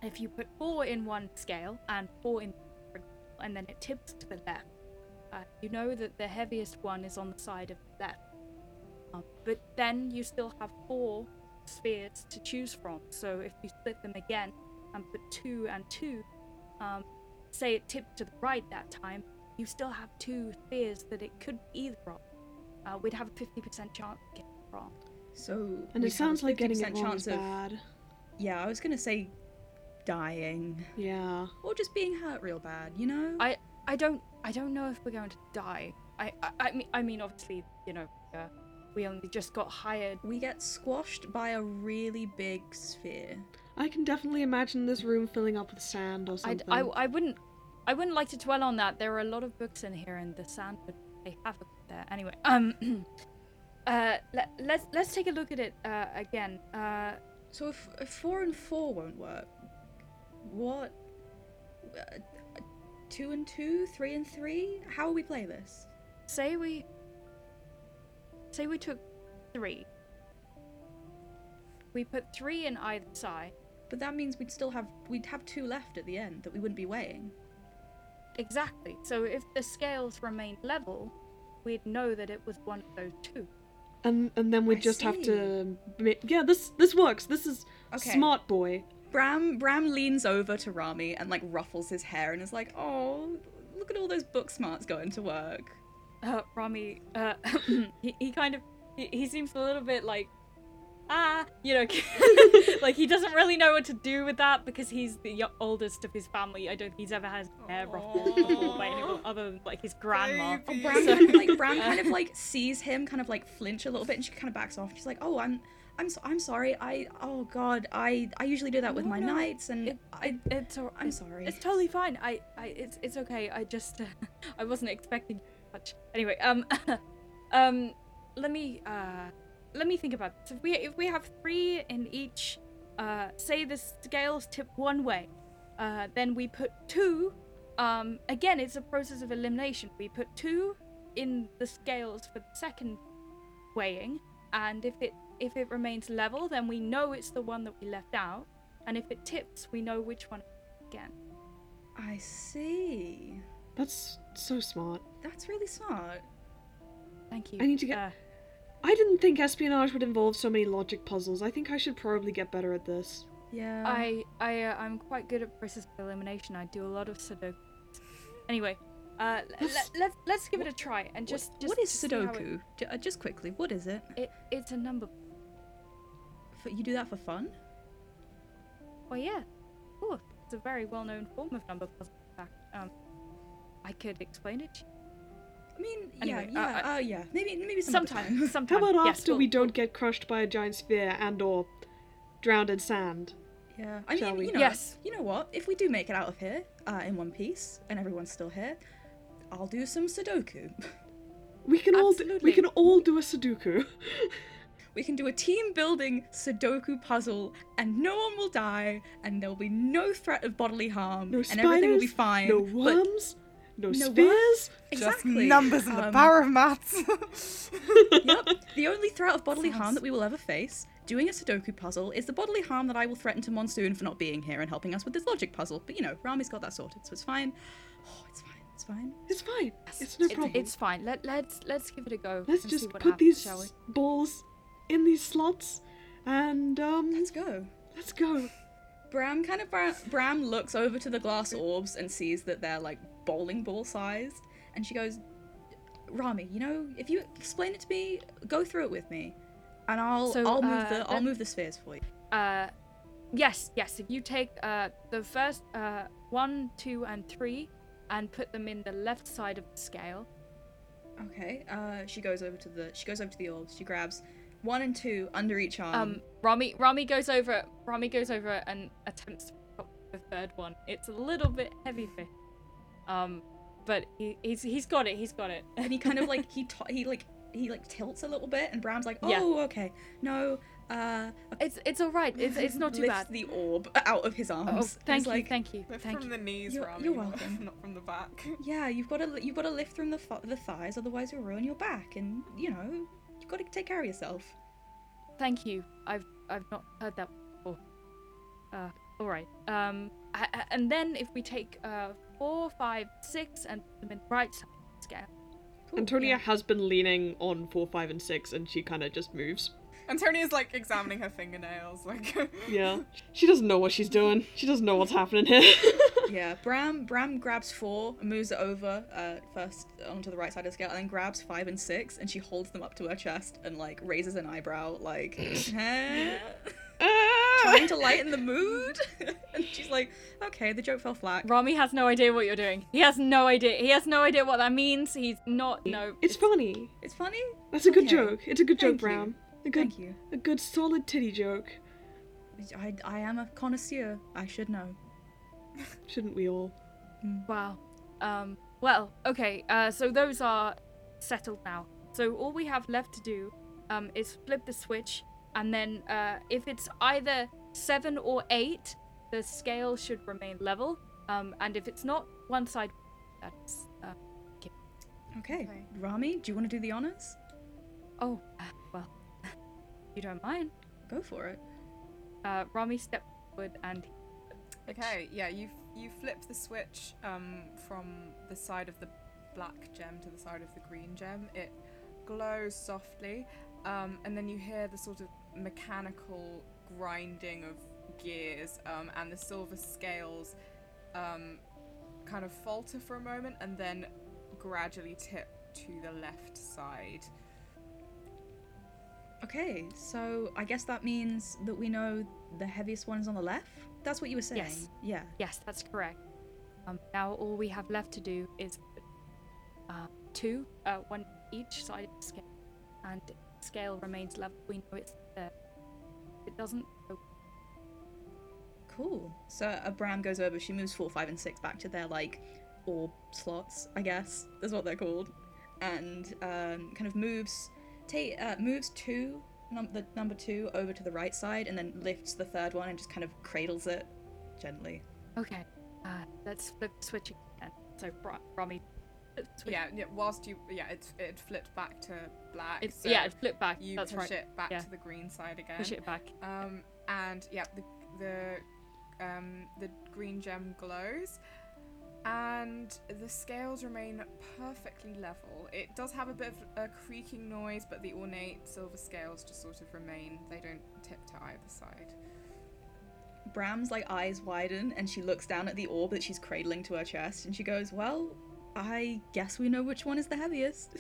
if you put four in one scale and four in, and then it tips to the left, uh, you know that the heaviest one is on the side of the left. Um, but then you still have four spheres to choose from. So if you split them again and put two and two, um, say it tipped to the right that time, you still have two spheres that it could be either of. Uh, we'd have a 50% chance of getting it wrong. So, and it sounds like getting 50% it wrong chance is of. Yeah, I was gonna say dying Yeah. or just being hurt real bad. You know? I I don't I don't know if we're going to die. I, I, I mean, I mean, obviously, you know, uh, we only just got hired. We get squashed by a really big sphere. I can definitely imagine this room filling up with sand or I, something. I, I wouldn't, I wouldn't like to dwell on that. There are a lot of books in here, and the sand would play havoc there. Anyway, um, *clears throat* uh, let, let's let's take a look at it uh, again. Uh, So if, if four and four won't work, what? Uh, two and two, three and three? How will we play this? say we, say we took three. We put three in either side. But that means we'd still have we'd have two left at the end that we wouldn't be weighing. Exactly. So if the scales remained level, we'd know that it was one of those two. and and then we I just have to. Yeah, this this works. This is Okay. smart boy. Bram Bram leans over to Rami and like ruffles his hair and is like, "Oh, look at all those book smarts going to work." uh, Rami, uh, *laughs* he, he kind of, he, he seems a little bit like, ah, you know, *laughs* like he doesn't really know what to do with that because he's the oldest of his family. I don't think he's ever had hair ruffled before by anyone other than like his grandma. Oh, Bram kind of like Bram kind of like sees him kind of like flinch a little bit and she kind of backs off. She's like, "Oh, I'm I'm so, I'm sorry. I oh god, I I usually do that with No, my no, knights and It, I it's all, I'm sorry. It's totally fine. I, I, it's, it's okay. I just, *laughs* I wasn't expecting much. Anyway, um, *laughs* um, let me, uh, let me think about this. If we, if we have three in each, uh, say the scales tip one way, uh, then we put two. Um, again, it's a process of elimination. We put two in the scales for the second weighing, and if it, if it remains level, then we know it's the one that we left out. And if it tips, we know which one again. I see. That's so smart. That's really smart. Thank you. I need to get- Uh, I didn't think espionage would involve so many logic puzzles. I think I should probably get better at this. Yeah. I, I, uh, I'm quite good at process of elimination. I do a lot of Sudoku. Anyway, uh, l- let, let's let's give it a try and just. What- just what is to see it- Sudoku? Uh, just quickly, what is it? It, it's a number. For, you do that for fun? Well, yeah. Oh, it's a very well-known form of number puzzle. In fact, um, I could explain it. to you. I mean, Anyway, yeah, uh, yeah, uh, uh, yeah. Maybe, maybe some other Sometime, time. *laughs* sometime. How about yes, after we'll- we don't get crushed by a giant sphere and or drowned in sand? Yeah, I Shall mean, we? you know, Yes. you know what? If we do make it out of here uh, in one piece and everyone's still here, I'll do some Sudoku. We can all do, we can all do a Sudoku. *laughs* we can do a team building Sudoku puzzle, and no one will die, and there will be no threat of bodily harm, No and everything will be fine. no but- worms, no, No what? spheres. exactly. Just numbers and the Um, power of maths. *laughs* yep. The only threat of bodily harm that we will ever face doing a Sudoku puzzle is the bodily harm that I will threaten to Monsoon for not being here and helping us with this logic puzzle. But you know, Rami's got that sorted, so it's fine. Oh, it's fine. It's fine. It's fine. It's no It- problem. it's fine. Let let's let's give it a go. Let's just put happens, these shall we? balls in these slots, and um, Let's go. let's go. Bram kind of Bram, Bram looks over to the glass orbs and sees that they're like bowling ball sized, and she goes, "Rami, you know, if you explain it to me, go through it with me, and I'll So, I'll move uh, the I'll let- move the spheres for you." Uh, yes, yes. If you take uh the first uh one, two, and three, and put them in the left side of the scale. Okay. Uh, she goes over to the she goes over to the orbs. She grabs one and two under each arm. Um, Rami Rami goes over. Rami goes over and attempts to pick up the third one. It's a little bit heavy for him. Um, but he, he's he's got it. He's got it. and he kind of like he *laughs* t- he like he like tilts a little bit, and Bram's like, Yeah. "Oh, okay, no." Uh, It's it's all right. It's it's not too lifts bad. the orb out of his arms. Oh, thank you, like, thank you, Lift thank from you. the knees, You're- Rami, you're *laughs* welcome. Not from the back. Yeah, you've got to you've got to lift from the th- the thighs, otherwise you'll ruin your back, and you know you've got to take care of yourself. Thank you. I've I've not heard that before. Uh, all right. Um, a- a- and then if we take uh four, five, six, and put them in the right side of the scale. Cool, Antonia yeah. has been leaning on four, five, and six, and she kind of just moves. Antonia's like examining her fingernails, like. *laughs* Yeah, she doesn't know what she's doing. She doesn't know what's happening here. *laughs* Yeah, Bram Bram grabs four and moves it over uh, first onto the right side of the scale, and then grabs five and six, and she holds them up to her chest and like raises an eyebrow, like *laughs* "Huh? Ah! trying to lighten the mood. and she's like, like, okay, the joke fell flat. Rami has no idea what you're doing. He has no idea. He has no idea what that means. He's not. No. It's funny. It's funny. That's a good Okay. joke. It's a good joke, Thank you. Brown. A good, Thank you. a good solid titty joke. I, I am a connoisseur. I should know. Shouldn't we all? Wow. Um. Well. Okay. Uh. So those are settled now. So all we have left to do, um, is flip the switch, and then uh, if it's either seven or eight, the scale should remain level. Um. And if it's not, one side. That's. Uh, Okay. Okay. Rami, do you want to do the honors? oh. Well. you don't mind. Go for it. Uh. Rami stepped forward and. Okay, yeah, you you flip the switch um, from the side of the black gem to the side of the green gem. It glows softly, um, and then you hear the sort of mechanical grinding of gears, um, and the silver scales um, kind of falter for a moment, and then gradually tip to the left side. Okay, so I guess that means that we know the heaviest one is on the left. That's what you were saying. Yes. Yeah. Yes, that's correct. Um, now all we have left to do is uh, two, uh, one each side of the scale, and scale remains level. We know it's there. It doesn't. go- Cool. So uh, Bram goes over. She moves four, five, and six back to their like orb slots. I guess is what they're called, and um, kind of moves, ta- uh, moves two, num- the number two over to the right side, and then lifts the third one and just kind of cradles it gently. Okay. Uh, let's flip switch again. So Bra- Rami. switch. Yeah, yeah. Whilst you, yeah, it it flipped back to black. It's, so yeah, it flipped back. you that's push right. it back Yeah. to the green side again. Push it back. Um, and yeah, the the um, the green gem glows, and the scales remain perfectly level. It does have a bit of a creaking noise, but the ornate silver scales just sort of remain. They don't tip to either side. Bram's like eyes widen and she looks down at the orb that she's cradling to her chest and she goes, "Well, I guess we know which one is the heaviest."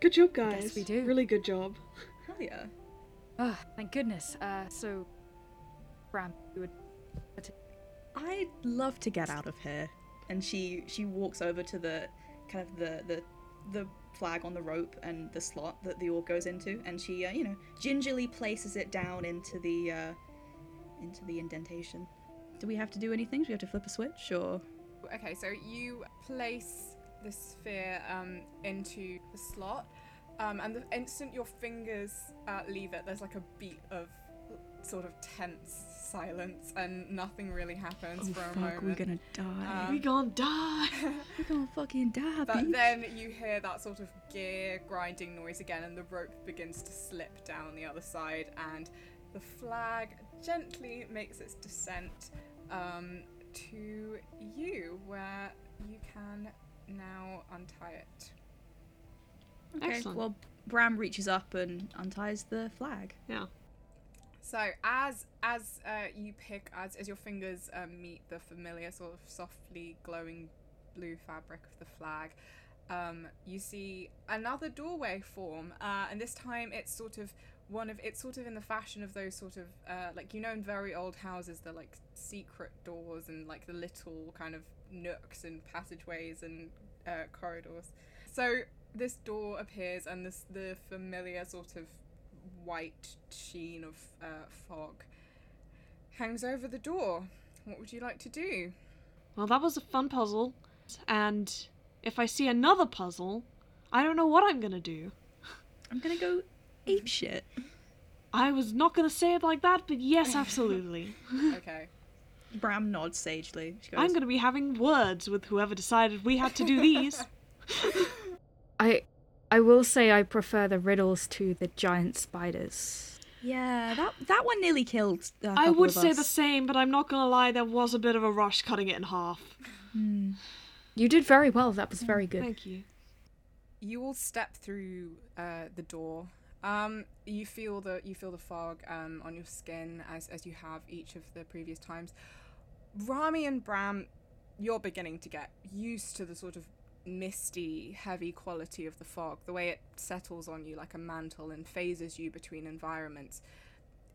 Good job, guys. guess we do. Really good job. Hell yeah. Ah, thank goodness. Uh, so, Bram, you would. I'd love to get out of here. And she she walks over to the kind of the the the flag on the rope and the slot that the orb goes into, and she uh, you know gingerly places it down into the uh, into the indentation. Do we have to do anything? Do we have to flip a switch or? Okay, so you place the sphere um, into the slot, um, and the instant your fingers uh, leave it, there's like a beat of sort of tense silence, and nothing really happens for a moment. We're gonna die. Um, we gonna die. *laughs* we're gonna fucking die. But bitch. then you hear that sort of gear grinding noise again, and the rope begins to slip down the other side, and the flag gently makes its descent um, to you, where you can now untie it. okay, Excellent. well, Bram reaches up and unties the flag. Yeah. So as as uh, you pick as as your fingers um, meet the familiar sort of softly glowing blue fabric of the flag, um, you see another doorway form, uh, and this time it's sort of one of it's sort of in the fashion of those sort of uh, like you know in very old houses the like secret doors and like the little kind of nooks and passageways and uh, corridors. So this door appears and this the familiar sort of white sheen of uh, fog hangs over the door. What would you like to do? Well, that was a fun puzzle. And if I see another puzzle, I don't know what I'm gonna do. I'm gonna go ape shit. I was not gonna say it like that, but yes, absolutely. *laughs* Okay. Bram nods sagely. She goes, I'm gonna be having words with whoever decided we had to do these. *laughs* I I will say I prefer the riddles to the giant spiders. Yeah, that that one nearly killed. a I couple would of say us. the same, but I'm not gonna lie, there was a bit of a rush cutting it in half. Hmm. You did very well. That was very good. Thank you. You all step through uh, the door. Um, you feel the you feel the fog um, on your skin as as you have each of the previous times. Rami and Bram, you're beginning to get used to the sort of misty, heavy quality of the fog, the way it settles on you like a mantle and phases you between environments.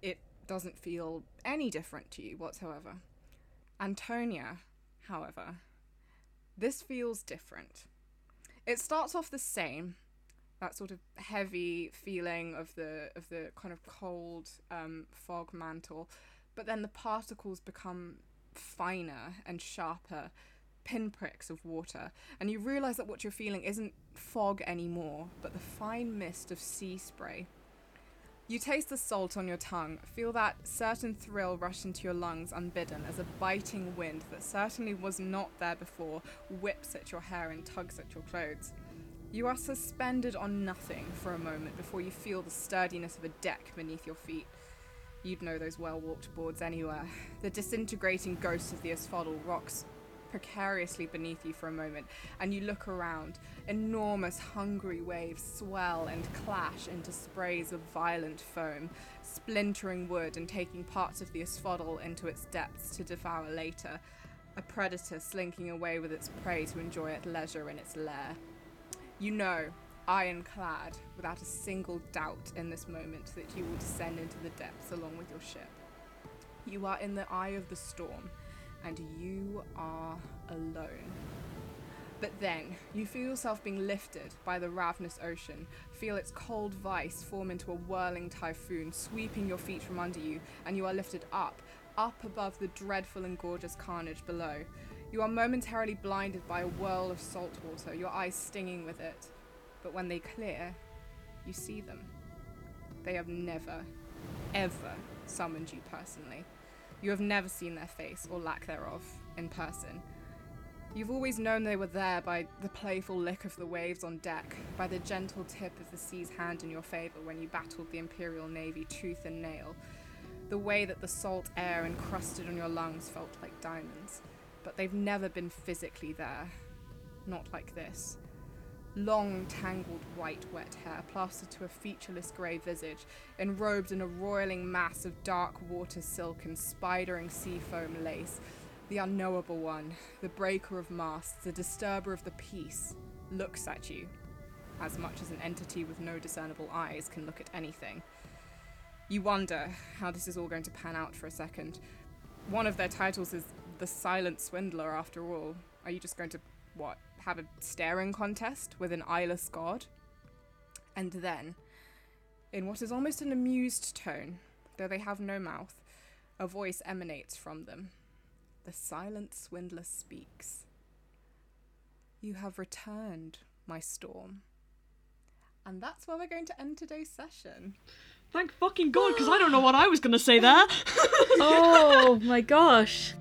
It doesn't feel any different to you whatsoever. Antonia, however, this feels different. It starts off the same, that sort of heavy feeling of the of the kind of cold um, fog mantle, but then the particles become finer and sharper, pinpricks of water, and you realize that what you're feeling isn't fog anymore, but the fine mist of sea spray. You taste the salt on your tongue, feel that certain thrill rush into your lungs unbidden as a biting wind that certainly was not there before whips at your hair and tugs at your clothes. You are suspended on nothing for a moment before you feel the sturdiness of a deck beneath your feet. You'd know those well walked boards anywhere. The disintegrating ghost of the asphodel rocks precariously beneath you for a moment, and you look around. Enormous, hungry waves swell and clash into sprays of violent foam, splintering wood and taking parts of the asphodel into its depths to devour later. A predator slinking away with its prey to enjoy at leisure in its lair. You know, ironclad, without a single doubt in this moment, that you will descend into the depths along with your ship. You are in the eye of the storm and you are alone. But then, you feel yourself being lifted by the ravenous ocean, feel its cold vice form into a whirling typhoon, sweeping your feet from under you, and you are lifted up, up above the dreadful and gorgeous carnage below. You are momentarily blinded by a whirl of salt water, your eyes stinging with it. But when they clear, you see them. They have never, ever summoned you personally. You have never seen their face, or lack thereof, in person. You've always known they were there by the playful lick of the waves on deck, by the gentle tip of the sea's hand in your favour when you battled the Imperial Navy tooth and nail, the way that the salt air encrusted on your lungs felt like diamonds. But they've never been physically there. Not like this long, tangled, white, wet hair plastered to a featureless grey visage, enrobed in a roiling mass of dark water silk and spidering sea foam lace. The unknowable one, the breaker of masts, the disturber of the peace, looks at you, as much as an entity with no discernible eyes can look at anything. You wonder how this is all going to pan out for a second. One of their titles is The Silent Swindler, after all. Are you just going to, what, have a staring contest with an eyeless god. And then, in what is almost an amused tone, though they have no mouth, a voice emanates from them. The silent swindler speaks. You have returned, my storm. And that's where we're going to end today's session. Thank fucking god, because I don't know what I was gonna say there. *laughs* oh my gosh.